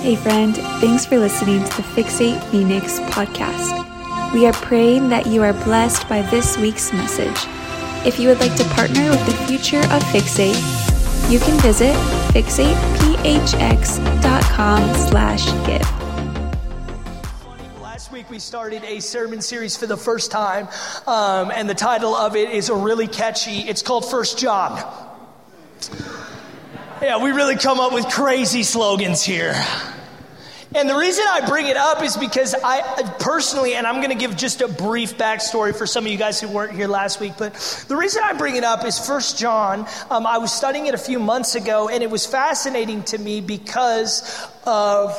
Hey, friend, thanks for listening to the Fixate Phoenix podcast. We are praying that you are blessed by this week's message. If you would like to partner with the future of Fixate, you can visit fixatephx.com slash give. Last week we started a sermon series for the first time, um, and the title of it is a really catchy. It's called First John. Yeah, we really come up with crazy slogans here. And the reason I bring it up is because I personally, and I'm going to give just a brief backstory for some of you guys who weren't here last week, but the reason I bring it up is First John. Um, I was studying it a few months ago, and it was fascinating to me because of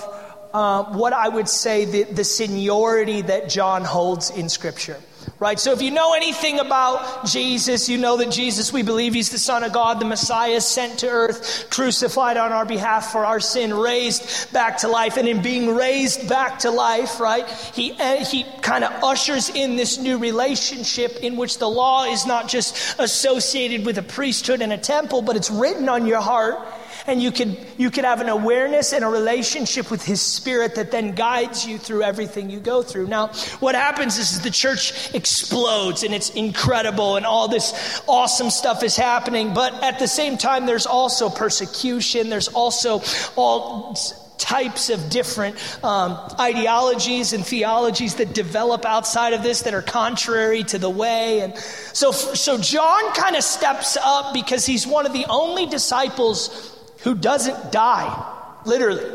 uh, what I would say the, the seniority that John holds in Scripture right? So if you know anything about Jesus, you know that Jesus, we believe he's the Son of God, the Messiah sent to earth, crucified on our behalf for our sin, raised back to life. And in being raised back to life, right, he, eh, he kind of ushers in this new relationship in which the law is not just associated with a priesthood and a temple, but it's written on your heart and you could, you could have an awareness and a relationship with His Spirit that then guides you through everything you go through. Now, what happens is, is the church explodes and it's incredible and all this awesome stuff is happening. But at the same time, there's also persecution. There's also all types of different um, ideologies and theologies that develop outside of this that are contrary to the way. And so, so John kind of steps up because he's one of the only disciples who doesn't die, literally.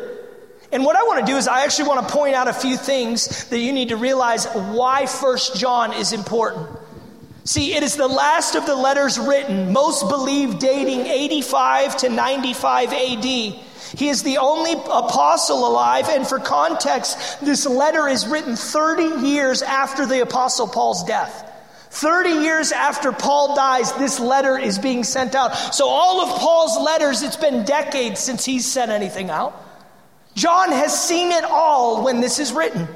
And what I want to do is I actually want to point out a few things that you need to realize why First John is important. See, it is the last of the letters written, most believe dating 85 to 95 AD. He is the only apostle alive, and for context, this letter is written 30 years after the apostle Paul's death. 30 years after Paul dies, this letter is being sent out. So, all of Paul's letters, it's been decades since he's sent anything out. John has seen it all when this is written.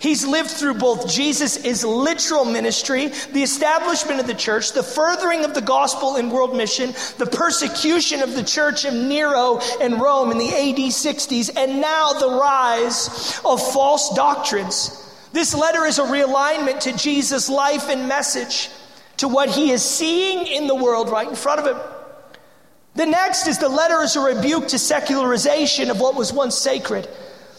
He's lived through both Jesus' literal ministry, the establishment of the church, the furthering of the gospel in world mission, the persecution of the church of Nero and Rome in the AD 60s, and now the rise of false doctrines. This letter is a realignment to Jesus' life and message, to what he is seeing in the world right in front of him. The next is the letter is a rebuke to secularization of what was once sacred.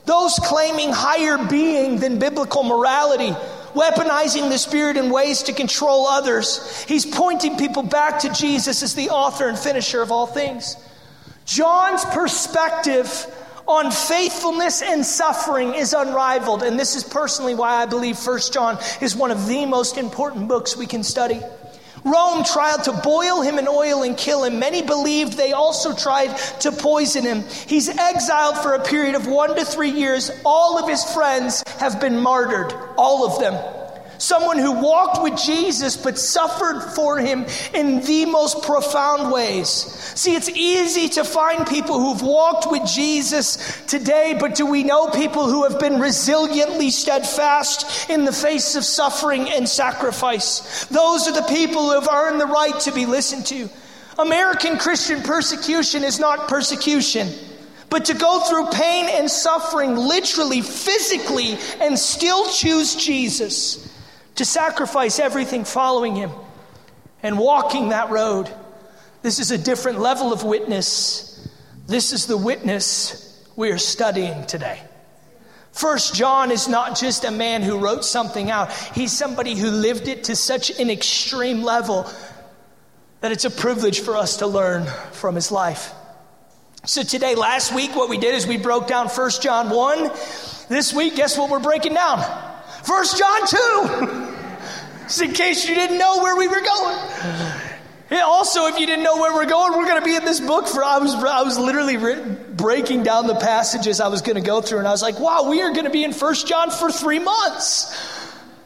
Those claiming higher being than biblical morality, weaponizing the Spirit in ways to control others. He's pointing people back to Jesus as the author and finisher of all things. John's perspective on faithfulness and suffering is unrivaled. And this is personally why I believe First John is one of the most important books we can study. Rome tried to boil him in oil and kill him. Many believed they also tried to poison him. He's exiled for a period of one to three years. All of his friends have been martyred, all of them someone who walked with Jesus but suffered for him in the most profound ways. See, it's easy to find people who've walked with Jesus today, but do we know people who have been resiliently steadfast in the face of suffering and sacrifice? Those are the people who have earned the right to be listened to. American Christian persecution is not persecution. But to go through pain and suffering, literally, physically, and still choose Jesus to sacrifice everything following him and walking that road. This is a different level of witness. This is the witness we are studying today. First John is not just a man who wrote something out. He's somebody who lived it to such an extreme level that it's a privilege for us to learn from his life. So today, last week, what we did is we broke down First John 1. This week, guess what we're breaking down? First John 2. Just in case you didn't know where we were going. Also, if you didn't know where we're going, we're going to be in this book for. I was, I was literally written, breaking down the passages I was going to go through, and I was like, "Wow, we are going to be in First John for three months."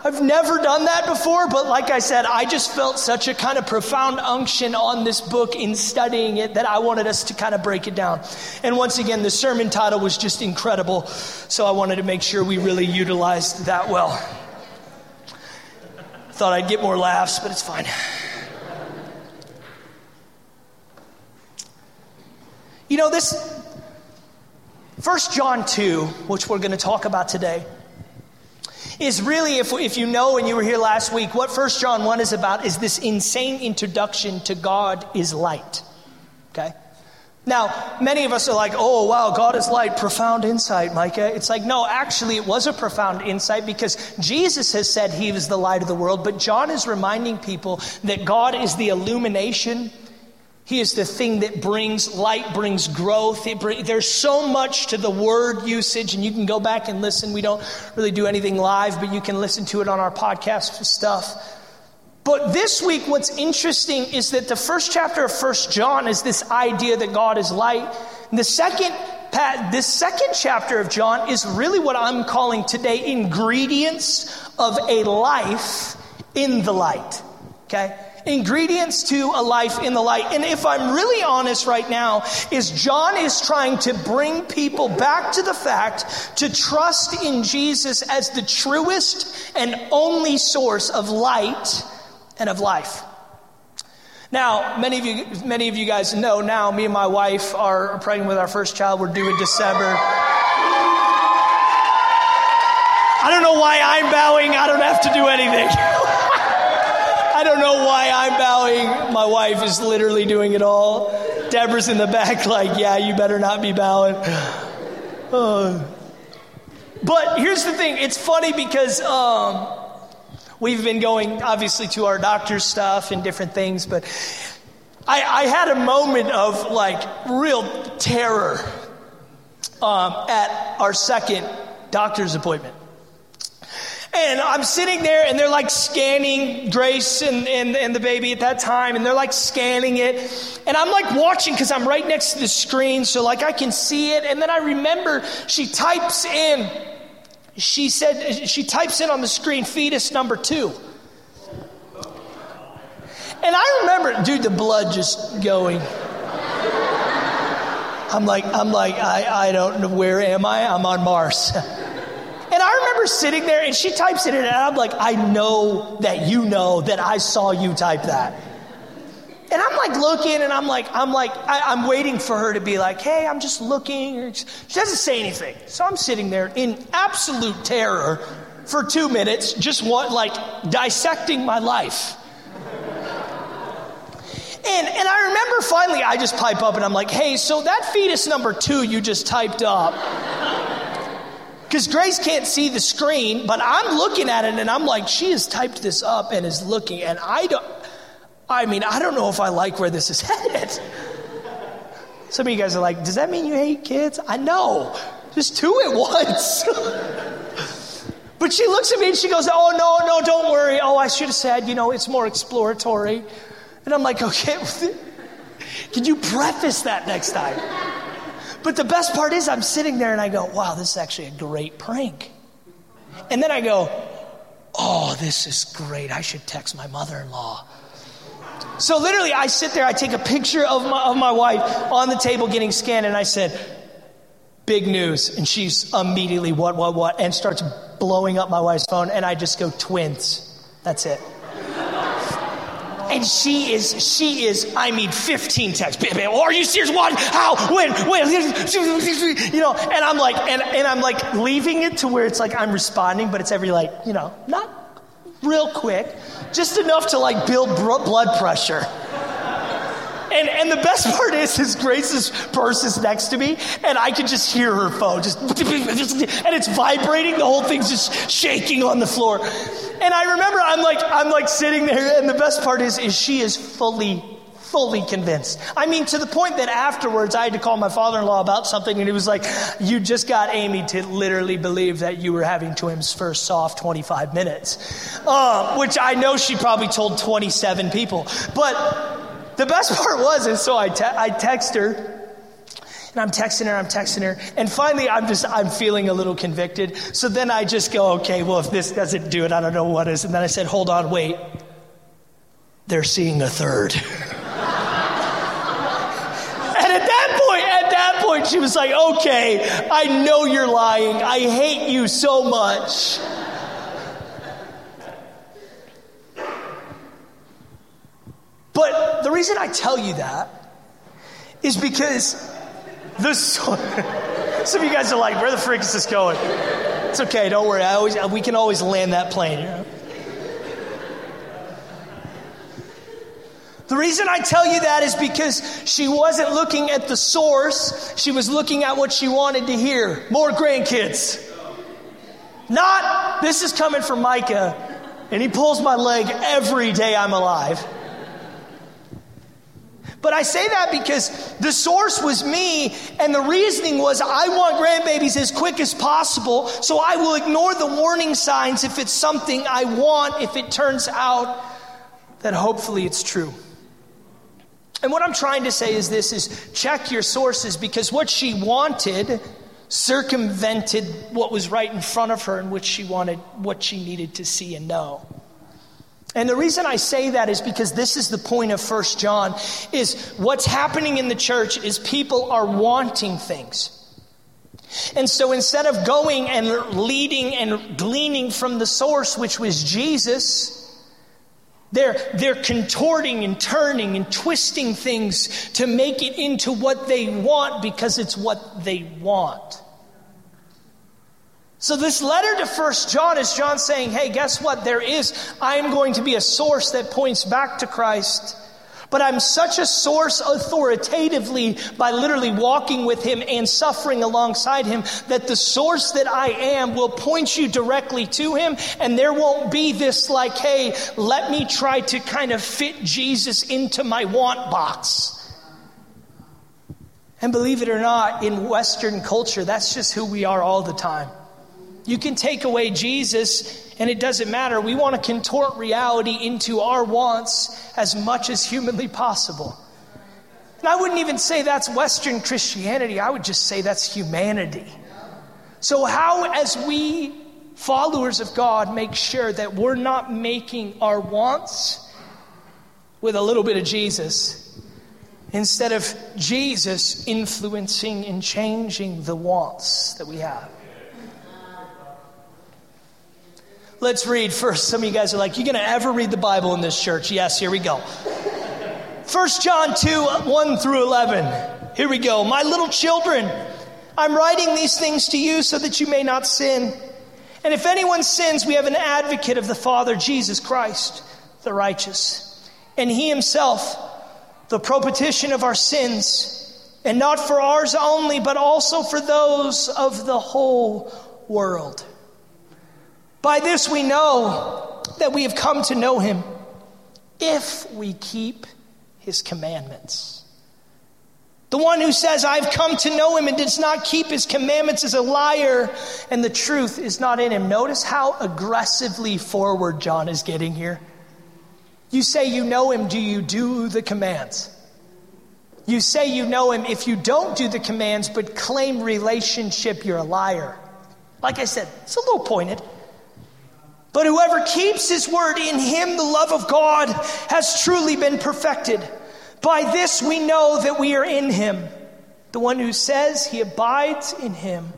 I've never done that before, but like I said, I just felt such a kind of profound unction on this book in studying it that I wanted us to kind of break it down. And once again, the sermon title was just incredible, so I wanted to make sure we really utilized that well. Thought I'd get more laughs, but it's fine. You know, this First John 2, which we're going to talk about today, is really, if, if you know and you were here last week, what First John 1 is about is this insane introduction to God is light. Okay? Now, many of us are like, oh, wow, God is light, profound insight, Micah. It's like, no, actually, it was a profound insight because Jesus has said he was the light of the world, but John is reminding people that God is the illumination he is the thing that brings light, brings growth. Bring, there's so much to the word usage, and you can go back and listen. We don't really do anything live, but you can listen to it on our podcast stuff. But this week, what's interesting is that the first chapter of First John is this idea that God is light. And the second, this second chapter of John is really what I'm calling today ingredients of a life in the light. Okay? ingredients to a life in the light. And if I'm really honest right now, is John is trying to bring people back to the fact to trust in Jesus as the truest and only source of light and of life. Now, many of you, many of you guys know now, me and my wife are pregnant with our first child. We're due in December. I don't know why I'm bowing. I don't have to do anything. I don't know why I'm bowing. My wife is literally doing it all. Deborah's in the back, like, yeah, you better not be bowing. Uh. But here's the thing it's funny because um, we've been going, obviously, to our doctor's stuff and different things, but I, I had a moment of like real terror um, at our second doctor's appointment. And I'm sitting there and they're like scanning Grace and, and, and the baby at that time, and they're like scanning it. And I'm like watching because I'm right next to the screen, so like I can see it. And then I remember she types in, she said, she types in on the screen, fetus number two. And I remember, dude, the blood just going. I'm like, I'm like, I, I don't know, where am I? I'm on Mars. And I remember sitting there and she types it in, and I'm like, I know that you know that I saw you type that. And I'm like looking, and I'm like, I'm like, I, am waiting for her to be like, hey, I'm just looking. She doesn't say anything. So I'm sitting there in absolute terror for two minutes, just what, like dissecting my life. And, and I remember finally I just pipe up and I'm like, hey, so that fetus number two you just typed up because Grace can't see the screen, but I'm looking at it and I'm like, she has typed this up and is looking, and I don't, I mean, I don't know if I like where this is headed. Some of you guys are like, does that mean you hate kids? I know, just two at once. but she looks at me and she goes, oh, no, no, don't worry. Oh, I should have said, you know, it's more exploratory. And I'm like, okay, can you preface that next time? But the best part is, I'm sitting there and I go, wow, this is actually a great prank. And then I go, oh, this is great. I should text my mother in law. So literally, I sit there, I take a picture of my, of my wife on the table getting scanned, and I said, big news. And she's immediately, what, what, what, and starts blowing up my wife's phone, and I just go, twins. That's it. And she is, she is, I mean, 15 texts. Bam, bam. Are you serious? What? How? When? When? You know, and I'm like, and, and I'm like leaving it to where it's like I'm responding, but it's every like, you know, not real quick, just enough to like build blood pressure. And, and the best part is, is Grace's purse is next to me, and I can just hear her phone just, and it's vibrating. The whole thing's just shaking on the floor. And I remember I'm like, I'm like sitting there, and the best part is, is she is fully fully convinced. I mean, to the point that afterwards I had to call my father in law about something, and he was like, You just got Amy to literally believe that you were having Twim's first soft 25 minutes. Uh, which I know she probably told 27 people. But the best part was, and so I, te- I text her, and I'm texting her, I'm texting her, and finally I'm just, I'm feeling a little convicted. So then I just go, okay, well, if this doesn't do it, I don't know what is. And then I said, hold on, wait. They're seeing a third. and at that point, at she was like, okay, I know you're lying. I hate you so much. But the reason I tell you that is because the Some of you guys are like, where the frick is this going? It's okay, don't worry. I always, we can always land that plane. You know? The reason I tell you that is because she wasn't looking at the source, she was looking at what she wanted to hear. More grandkids. Not, this is coming from Micah, and he pulls my leg every day I'm alive. But I say that because the source was me, and the reasoning was I want grandbabies as quick as possible, so I will ignore the warning signs if it's something I want, if it turns out that hopefully it's true. And what I'm trying to say is this is check your sources because what she wanted circumvented what was right in front of her and which she wanted what she needed to see and know. And the reason I say that is because this is the point of First John is what's happening in the church is people are wanting things. And so instead of going and leading and gleaning from the source which was Jesus, they're, they're contorting and turning and twisting things to make it into what they want because it's what they want. So this letter to First John is John saying, hey, guess what? There is, I am going to be a source that points back to Christ. But I'm such a source authoritatively by literally walking with him and suffering alongside him that the source that I am will point you directly to him. And there won't be this like, hey, let me try to kind of fit Jesus into my want box. And believe it or not, in Western culture, that's just who we are all the time. You can take away Jesus and it doesn't matter. We want to contort reality into our wants as much as humanly possible. And I wouldn't even say that's Western Christianity, I would just say that's humanity. So, how, as we followers of God, make sure that we're not making our wants with a little bit of Jesus instead of Jesus influencing and changing the wants that we have? Let's read first. Some of you guys are like, You're going to ever read the Bible in this church? Yes, here we go. 1 John 2 1 through 11. Here we go. My little children, I'm writing these things to you so that you may not sin. And if anyone sins, we have an advocate of the Father, Jesus Christ, the righteous. And he himself, the propitiation of our sins, and not for ours only, but also for those of the whole world. By this we know that we have come to know him if we keep his commandments. The one who says, I've come to know him and does not keep his commandments is a liar, and the truth is not in him. Notice how aggressively forward John is getting here. You say you know him, do you do the commands? You say you know him. If you don't do the commands but claim relationship, you're a liar. Like I said, it's a little pointed. But whoever keeps his word, in him the love of God has truly been perfected. By this we know that we are in him. The one who says he abides in him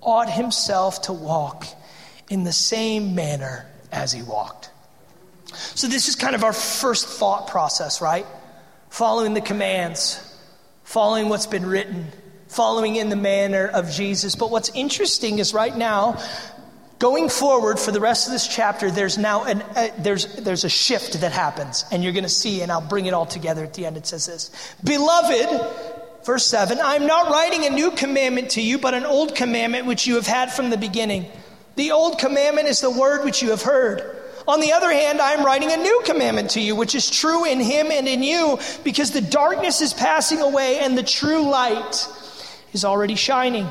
ought himself to walk in the same manner as he walked. So, this is kind of our first thought process, right? Following the commands, following what's been written, following in the manner of Jesus. But what's interesting is right now, Going forward for the rest of this chapter, there's now an, there's, there's a shift that happens, and you're going to see, and I'll bring it all together at the end. It says this Beloved, verse 7, I'm not writing a new commandment to you, but an old commandment which you have had from the beginning. The old commandment is the word which you have heard. On the other hand, I am writing a new commandment to you, which is true in him and in you, because the darkness is passing away and the true light is already shining.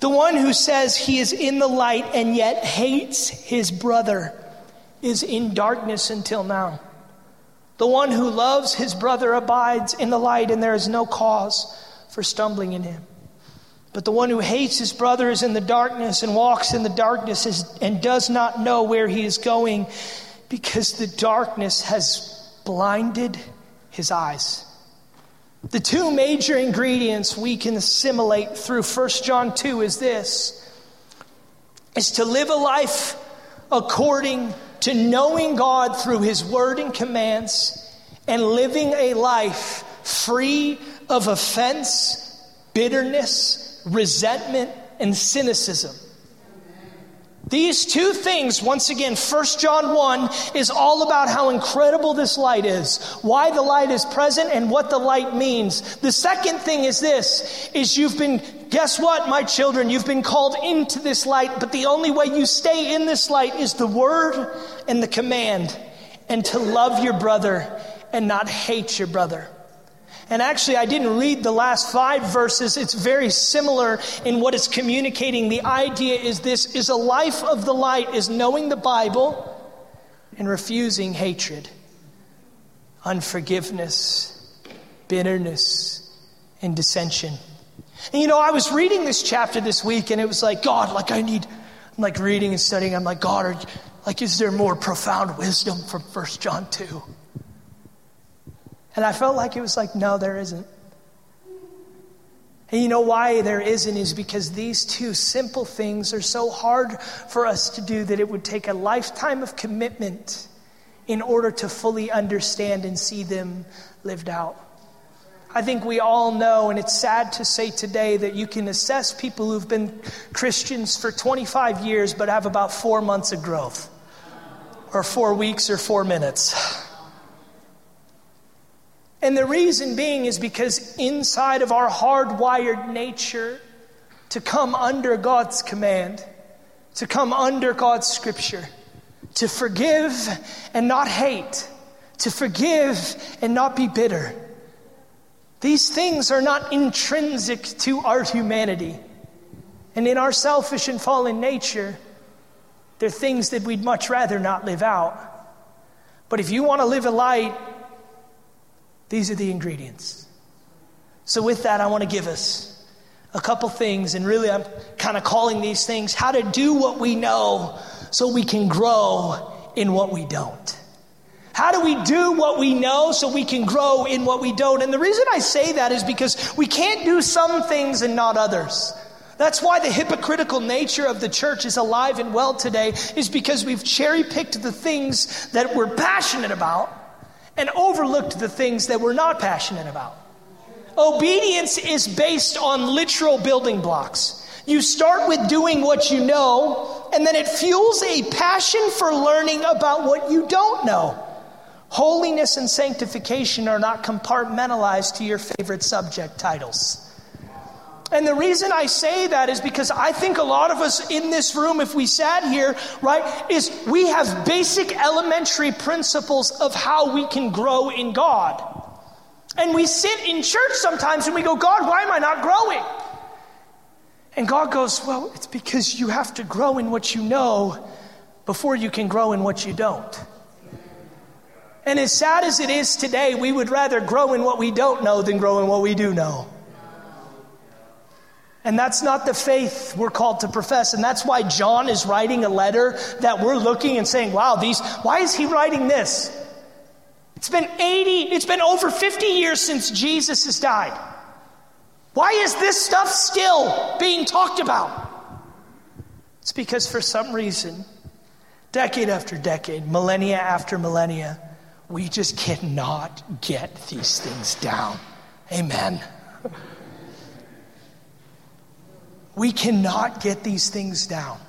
The one who says he is in the light and yet hates his brother is in darkness until now. The one who loves his brother abides in the light, and there is no cause for stumbling in him. But the one who hates his brother is in the darkness and walks in the darkness and does not know where he is going because the darkness has blinded his eyes. The two major ingredients we can assimilate through 1 John 2 is this is to live a life according to knowing God through his word and commands and living a life free of offense, bitterness, resentment and cynicism. These two things, once again, 1 John 1 is all about how incredible this light is, why the light is present and what the light means. The second thing is this, is you've been, guess what, my children, you've been called into this light, but the only way you stay in this light is the word and the command, and to love your brother and not hate your brother. And actually, I didn't read the last five verses. It's very similar in what it's communicating. The idea is this is a life of the light is knowing the Bible and refusing hatred, unforgiveness, bitterness, and dissension. And you know, I was reading this chapter this week and it was like, God, like I need, I'm like reading and studying. I'm like, God, are, like, is there more profound wisdom from First John 2? And I felt like it was like, no, there isn't. And you know why there isn't is because these two simple things are so hard for us to do that it would take a lifetime of commitment in order to fully understand and see them lived out. I think we all know, and it's sad to say today, that you can assess people who've been Christians for 25 years but have about four months of growth, or four weeks, or four minutes. And the reason being is because inside of our hardwired nature to come under God's command, to come under God's scripture, to forgive and not hate, to forgive and not be bitter. These things are not intrinsic to our humanity. And in our selfish and fallen nature, they're things that we'd much rather not live out. But if you want to live a light these are the ingredients. So, with that, I want to give us a couple things, and really, I'm kind of calling these things how to do what we know so we can grow in what we don't. How do we do what we know so we can grow in what we don't? And the reason I say that is because we can't do some things and not others. That's why the hypocritical nature of the church is alive and well today, is because we've cherry picked the things that we're passionate about and overlooked the things that we're not passionate about. Obedience is based on literal building blocks. You start with doing what you know, and then it fuels a passion for learning about what you don't know. Holiness and sanctification are not compartmentalized to your favorite subject titles. And the reason I say that is because I think a lot of us in this room, if we sat here, right, is we have basic elementary principles of how we can grow in God. And we sit in church sometimes and we go, God, why am I not growing? And God goes, Well, it's because you have to grow in what you know before you can grow in what you don't. And as sad as it is today, we would rather grow in what we don't know than grow in what we do know. And that's not the faith we're called to profess. And that's why John is writing a letter that we're looking and saying, wow, these, why is he writing this? It's been 80, it's been over 50 years since Jesus has died. Why is this stuff still being talked about? It's because for some reason, decade after decade, millennia after millennia, we just cannot get these things down. Amen. We cannot get these things down.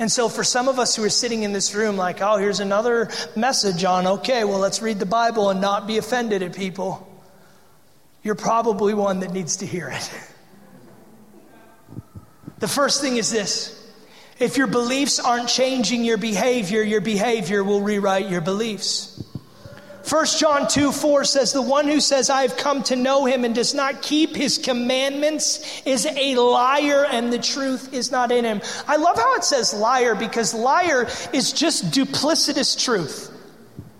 And so, for some of us who are sitting in this room, like, oh, here's another message on, okay, well, let's read the Bible and not be offended at people, you're probably one that needs to hear it. The first thing is this if your beliefs aren't changing your behavior, your behavior will rewrite your beliefs. 1 John 2 4 says, The one who says, I have come to know him and does not keep his commandments is a liar and the truth is not in him. I love how it says liar because liar is just duplicitous truth.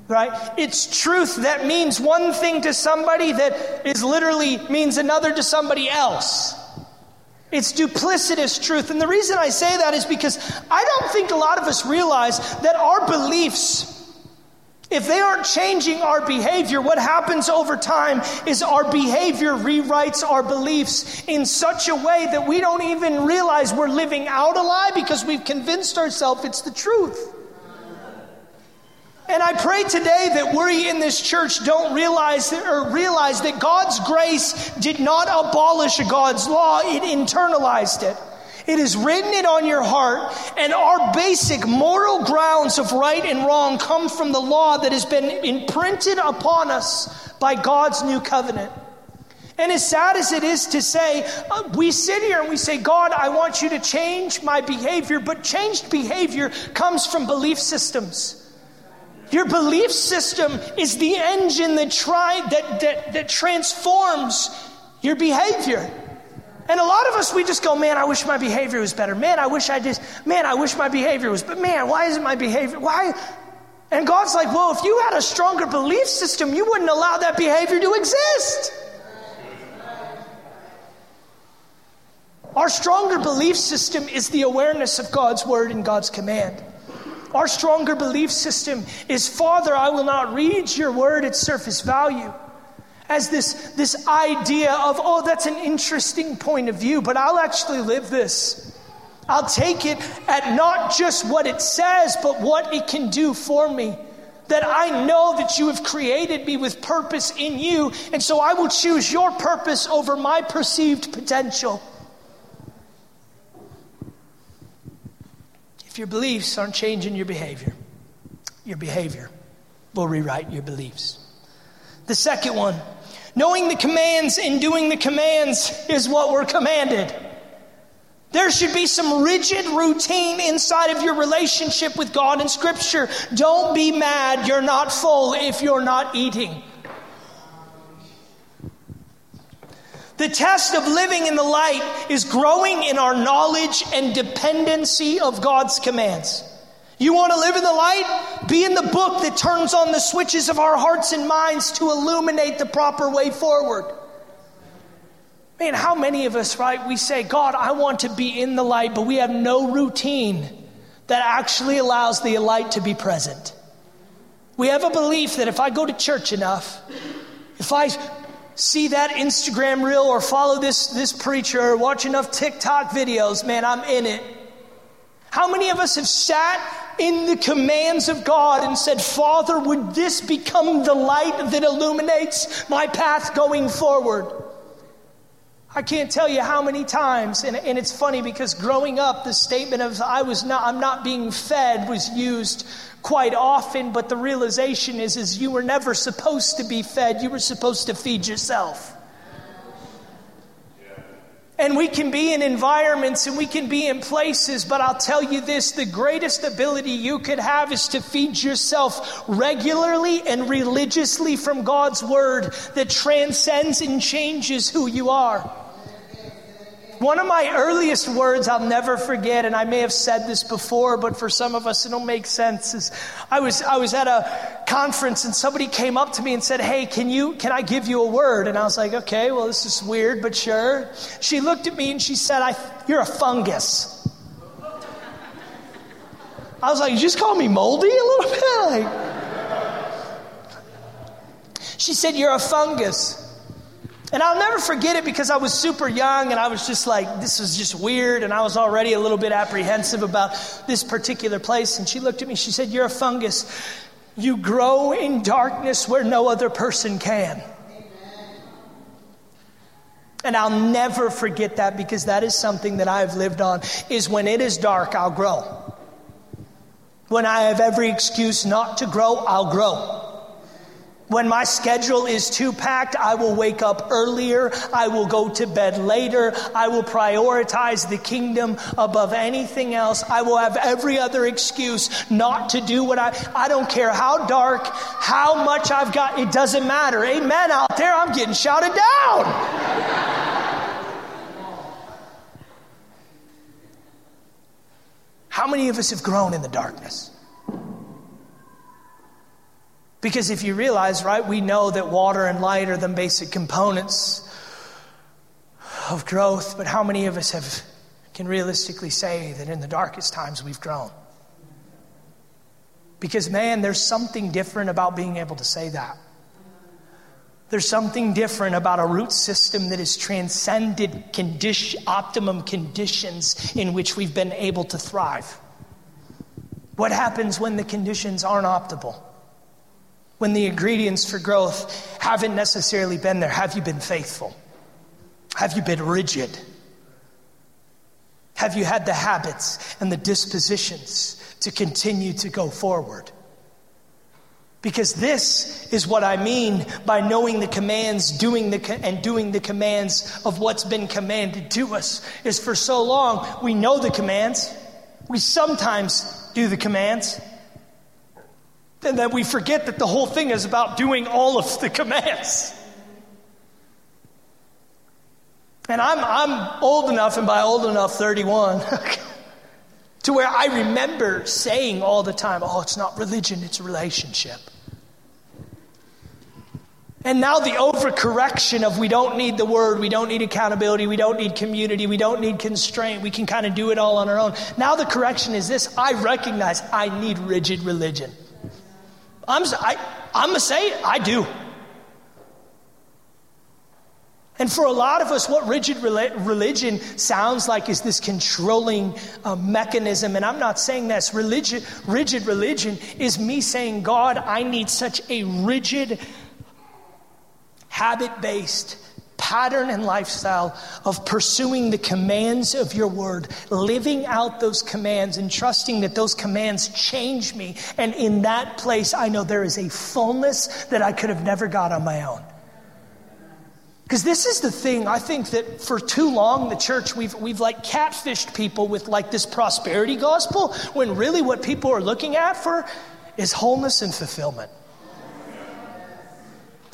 Right? It's truth that means one thing to somebody that is literally means another to somebody else. It's duplicitous truth. And the reason I say that is because I don't think a lot of us realize that our beliefs if they aren't changing our behavior, what happens over time is our behavior rewrites our beliefs in such a way that we don't even realize we're living out a lie because we've convinced ourselves it's the truth. And I pray today that we in this church don't realize or realize that God's grace did not abolish God's law, it internalized it. It is written it on your heart, and our basic moral grounds of right and wrong come from the law that has been imprinted upon us by God's new covenant. And as sad as it is to say, uh, we sit here and we say, God, I want you to change my behavior, but changed behavior comes from belief systems. Your belief system is the engine that, that, that, that transforms your behavior. And a lot of us, we just go, man, I wish my behavior was better. Man, I wish I just, man, I wish my behavior was, but man, why isn't my behavior, why? And God's like, well, if you had a stronger belief system, you wouldn't allow that behavior to exist. Our stronger belief system is the awareness of God's word and God's command. Our stronger belief system is Father, I will not read your word at surface value. As this, this idea of, oh, that's an interesting point of view, but I'll actually live this. I'll take it at not just what it says, but what it can do for me. That I know that you have created me with purpose in you, and so I will choose your purpose over my perceived potential. If your beliefs aren't changing your behavior, your behavior will rewrite your beliefs. The second one, knowing the commands and doing the commands is what we're commanded. There should be some rigid routine inside of your relationship with God in Scripture. Don't be mad you're not full if you're not eating. The test of living in the light is growing in our knowledge and dependency of God's commands. You want to live in the light? Be in the book that turns on the switches of our hearts and minds to illuminate the proper way forward. Man, how many of us, right, we say, God, I want to be in the light, but we have no routine that actually allows the light to be present. We have a belief that if I go to church enough, if I see that Instagram reel or follow this, this preacher or watch enough TikTok videos, man, I'm in it. How many of us have sat in the commands of God and said, Father, would this become the light that illuminates my path going forward? I can't tell you how many times, and, and it's funny because growing up, the statement of I was not, I'm not being fed was used quite often, but the realization is, is you were never supposed to be fed, you were supposed to feed yourself. And we can be in environments and we can be in places, but I'll tell you this the greatest ability you could have is to feed yourself regularly and religiously from God's word that transcends and changes who you are. One of my earliest words I'll never forget, and I may have said this before, but for some of us it'll make sense, is I was, I was at a conference and somebody came up to me and said, Hey, can you, can I give you a word? And I was like, okay, well, this is weird, but sure. She looked at me and she said, I, you're a fungus. I was like, you just call me moldy a little bit? Like, she said, you're a fungus. And I'll never forget it because I was super young and I was just like, this was just weird. And I was already a little bit apprehensive about this particular place. And she looked at me, she said, You're a fungus. You grow in darkness where no other person can. And I'll never forget that because that is something that I've lived on is when it is dark, I'll grow. When I have every excuse not to grow, I'll grow. When my schedule is too packed, I will wake up earlier. I will go to bed later. I will prioritize the kingdom above anything else. I will have every other excuse not to do what I, I don't care how dark, how much I've got. It doesn't matter. Amen. Out there, I'm getting shouted down. How many of us have grown in the darkness? Because if you realize, right, we know that water and light are the basic components of growth, but how many of us have can realistically say that in the darkest times we've grown? Because man, there's something different about being able to say that. There's something different about a root system that has transcended condition, optimum conditions in which we've been able to thrive. What happens when the conditions aren't optimal? When the ingredients for growth haven't necessarily been there? Have you been faithful? Have you been rigid? Have you had the habits and the dispositions to continue to go forward? Because this is what I mean by knowing the commands, doing the and doing the commands of what's been commanded to us. Is for so long we know the commands, we sometimes do the commands, and then we forget that the whole thing is about doing all of the commands. And I'm, I'm old enough, and by old enough, 31, to where I remember saying all the time, oh, it's not religion, it's relationship. And now the overcorrection of we don't need the word, we don't need accountability, we don't need community, we don't need constraint, we can kind of do it all on our own. Now the correction is this I recognize I need rigid religion. I'm, I, I'm going to say it, I do. And for a lot of us, what rigid religion sounds like is this controlling uh, mechanism. And I'm not saying that's religion. Rigid religion is me saying, God, I need such a rigid, habit based pattern and lifestyle of pursuing the commands of your word, living out those commands and trusting that those commands change me. And in that place, I know there is a fullness that I could have never got on my own. Because this is the thing, I think that for too long, the church, we've, we've like catfished people with like this prosperity gospel, when really what people are looking at for is wholeness and fulfillment.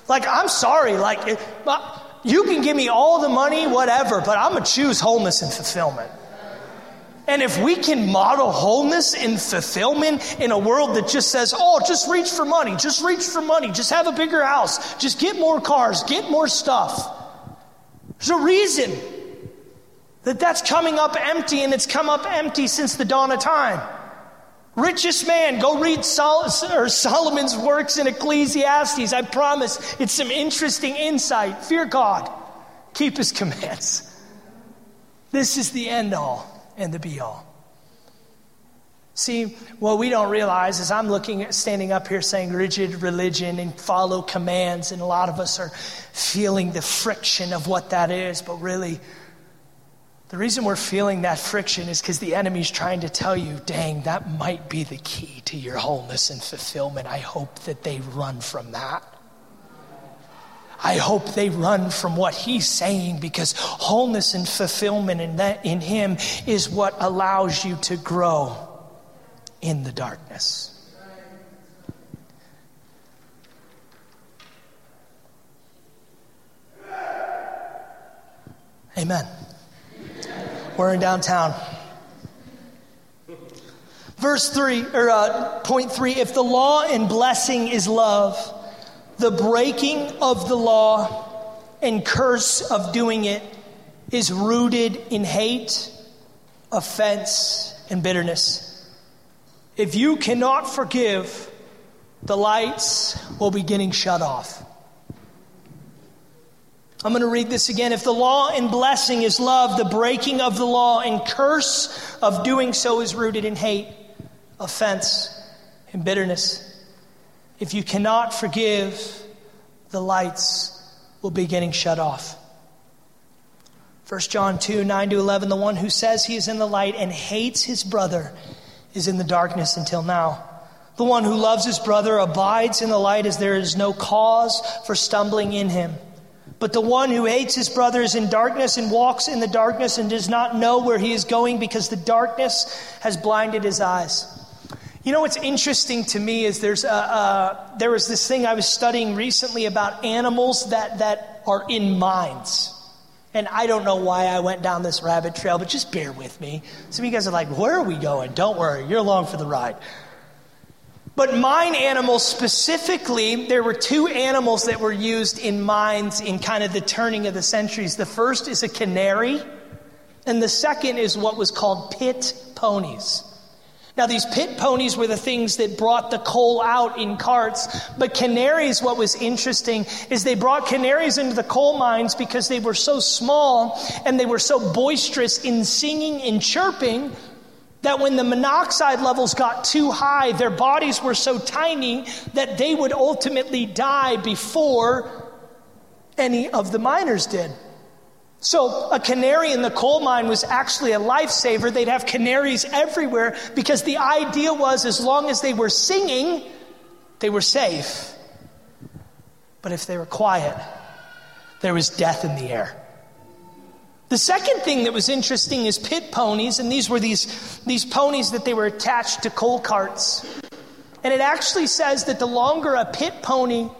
Like, I'm sorry, like, it, you can give me all the money, whatever, but I'm going to choose wholeness and fulfillment. And if we can model wholeness and fulfillment in a world that just says, oh, just reach for money, just reach for money, just have a bigger house, just get more cars, get more stuff. There's a reason that that's coming up empty and it's come up empty since the dawn of time. Richest man, go read Sol- Solomon's works in Ecclesiastes. I promise it's some interesting insight. Fear God, keep his commands. This is the end all and the be all. See, what we don't realize is I'm looking at standing up here saying rigid religion and follow commands, and a lot of us are feeling the friction of what that is, but really, the reason we're feeling that friction is because the enemy's trying to tell you, dang, that might be the key to your wholeness and fulfillment. I hope that they run from that. I hope they run from what he's saying because wholeness and fulfillment in, that, in him is what allows you to grow in the darkness. Amen. We're in downtown. Verse 3, or uh, point 3 if the law and blessing is love, the breaking of the law and curse of doing it is rooted in hate, offense, and bitterness. If you cannot forgive, the lights will be getting shut off. I'm going to read this again. If the law and blessing is love, the breaking of the law and curse of doing so is rooted in hate, offense, and bitterness. If you cannot forgive, the lights will be getting shut off. 1 John 2 9 to 11, the one who says he is in the light and hates his brother is in the darkness until now. The one who loves his brother abides in the light as there is no cause for stumbling in him. But the one who hates his brother is in darkness and walks in the darkness and does not know where he is going because the darkness has blinded his eyes. You know what's interesting to me is there's a, a, there was this thing I was studying recently about animals that, that are in mines. And I don't know why I went down this rabbit trail, but just bear with me. Some of you guys are like, where are we going? Don't worry, you're along for the ride. But mine animals specifically, there were two animals that were used in mines in kind of the turning of the centuries. The first is a canary, and the second is what was called pit ponies. Now, these pit ponies were the things that brought the coal out in carts, but canaries, what was interesting is they brought canaries into the coal mines because they were so small and they were so boisterous in singing and chirping that when the monoxide levels got too high, their bodies were so tiny that they would ultimately die before any of the miners did. So, a canary in the coal mine was actually a lifesaver. They'd have canaries everywhere because the idea was as long as they were singing, they were safe. But if they were quiet, there was death in the air. The second thing that was interesting is pit ponies, and these were these, these ponies that they were attached to coal carts. And it actually says that the longer a pit pony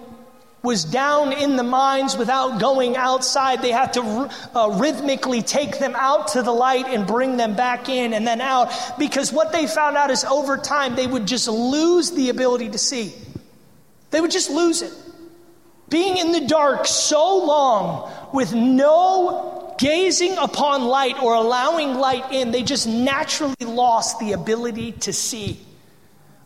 was down in the mines without going outside, they had to uh, rhythmically take them out to the light and bring them back in and then out. Because what they found out is over time, they would just lose the ability to see. They would just lose it. Being in the dark so long with no gazing upon light or allowing light in, they just naturally lost the ability to see.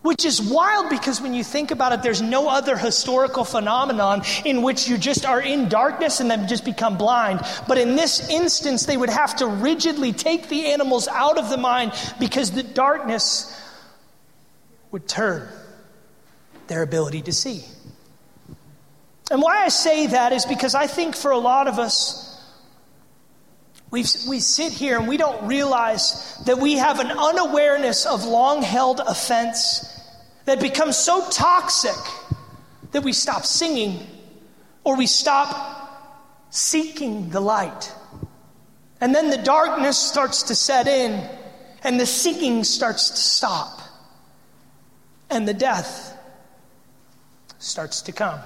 Which is wild because when you think about it, there's no other historical phenomenon in which you just are in darkness and then just become blind. But in this instance, they would have to rigidly take the animals out of the mine because the darkness would turn their ability to see. And why I say that is because I think for a lot of us, we we sit here and we don't realize that we have an unawareness of long held offense that becomes so toxic that we stop singing or we stop seeking the light. And then the darkness starts to set in and the seeking starts to stop and the death starts to come.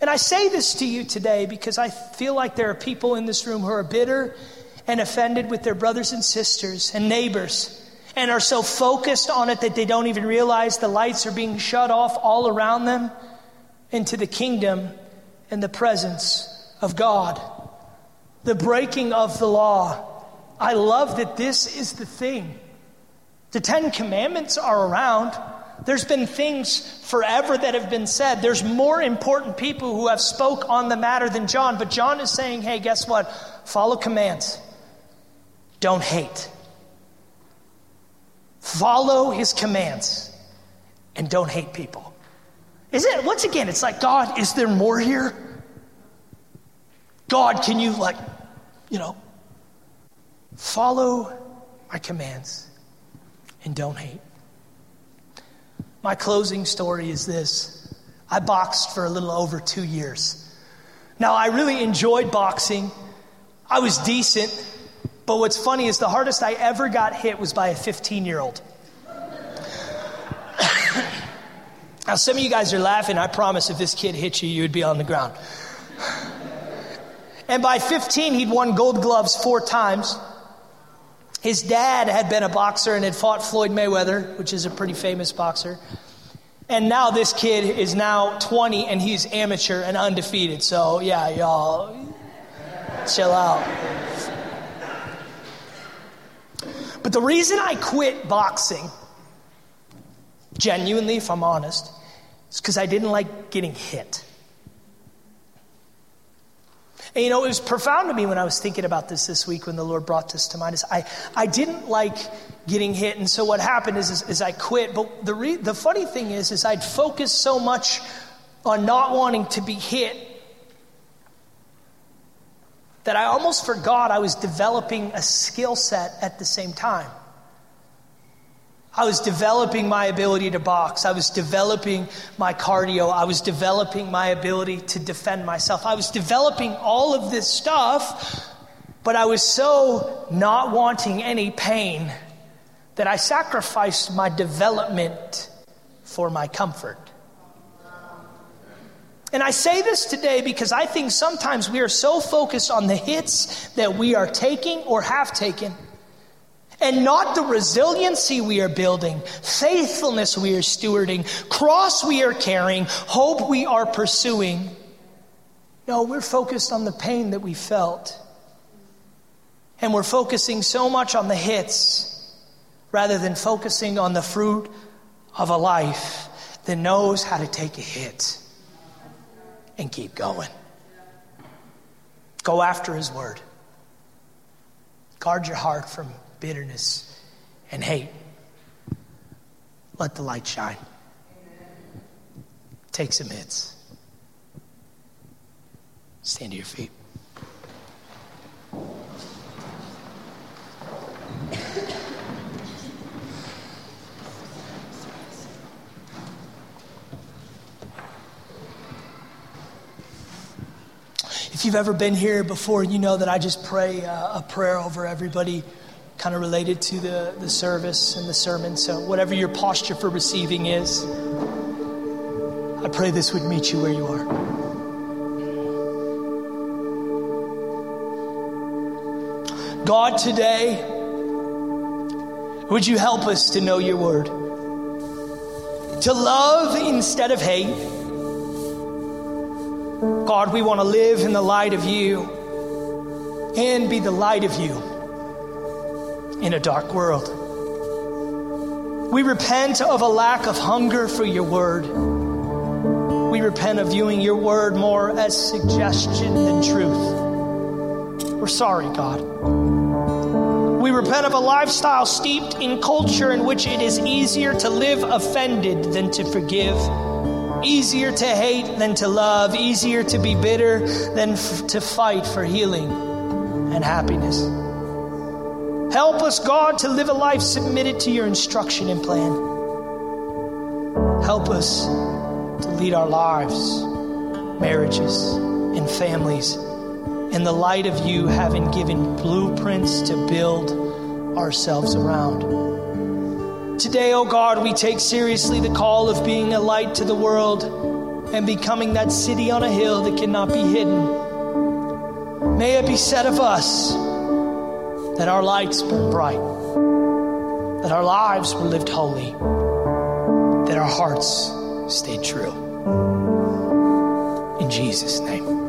And I say this to you today because I feel like there are people in this room who are bitter and offended with their brothers and sisters and neighbors and are so focused on it that they don't even realize the lights are being shut off all around them into the kingdom and the presence of God. The breaking of the law. I love that this is the thing. The Ten Commandments are around. There's been things forever that have been said. There's more important people who have spoke on the matter than John, but John is saying, "Hey, guess what? Follow commands. Don't hate. Follow his commands and don't hate people." Is it once again it's like, "God, is there more here?" God, can you like, you know, follow my commands and don't hate. My closing story is this I boxed for a little over two years. Now, I really enjoyed boxing, I was decent, but what's funny is the hardest I ever got hit was by a 15 year old. now, some of you guys are laughing. I promise if this kid hit you, you would be on the ground. And by 15, he'd won gold gloves four times. His dad had been a boxer and had fought Floyd Mayweather, which is a pretty famous boxer. And now this kid is now 20 and he's amateur and undefeated. So, yeah, y'all, chill out. But the reason I quit boxing, genuinely, if I'm honest, is because I didn't like getting hit. And you know, it was profound to me when I was thinking about this this week when the Lord brought this to mind. Is I, I didn't like getting hit, and so what happened is, is, is I quit. But the, re, the funny thing is, is I'd focused so much on not wanting to be hit that I almost forgot I was developing a skill set at the same time. I was developing my ability to box. I was developing my cardio. I was developing my ability to defend myself. I was developing all of this stuff, but I was so not wanting any pain that I sacrificed my development for my comfort. And I say this today because I think sometimes we are so focused on the hits that we are taking or have taken and not the resiliency we are building, faithfulness we are stewarding, cross we are carrying, hope we are pursuing. No, we're focused on the pain that we felt. And we're focusing so much on the hits rather than focusing on the fruit of a life that knows how to take a hit and keep going. Go after His word. Guard your heart from bitterness and hate. Let the light shine. Take some hits. Stand to your feet. If you've ever been here before, you know that I just pray uh, a prayer over everybody kind of related to the, the service and the sermon. So, whatever your posture for receiving is, I pray this would meet you where you are. God, today, would you help us to know your word? To love instead of hate. God, we want to live in the light of you and be the light of you in a dark world. We repent of a lack of hunger for your word. We repent of viewing your word more as suggestion than truth. We're sorry, God. We repent of a lifestyle steeped in culture in which it is easier to live offended than to forgive, easier to hate than to love, easier to be bitter than f- to fight for healing and happiness. Help us, God, to live a life submitted to your instruction and plan. Help us to lead our lives, marriages, and families in the light of you having given blueprints to build ourselves around. Today, oh God, we take seriously the call of being a light to the world and becoming that city on a hill that cannot be hidden. May it be said of us that our lights burn bright, that our lives were lived holy, that our hearts stayed true. In Jesus' name.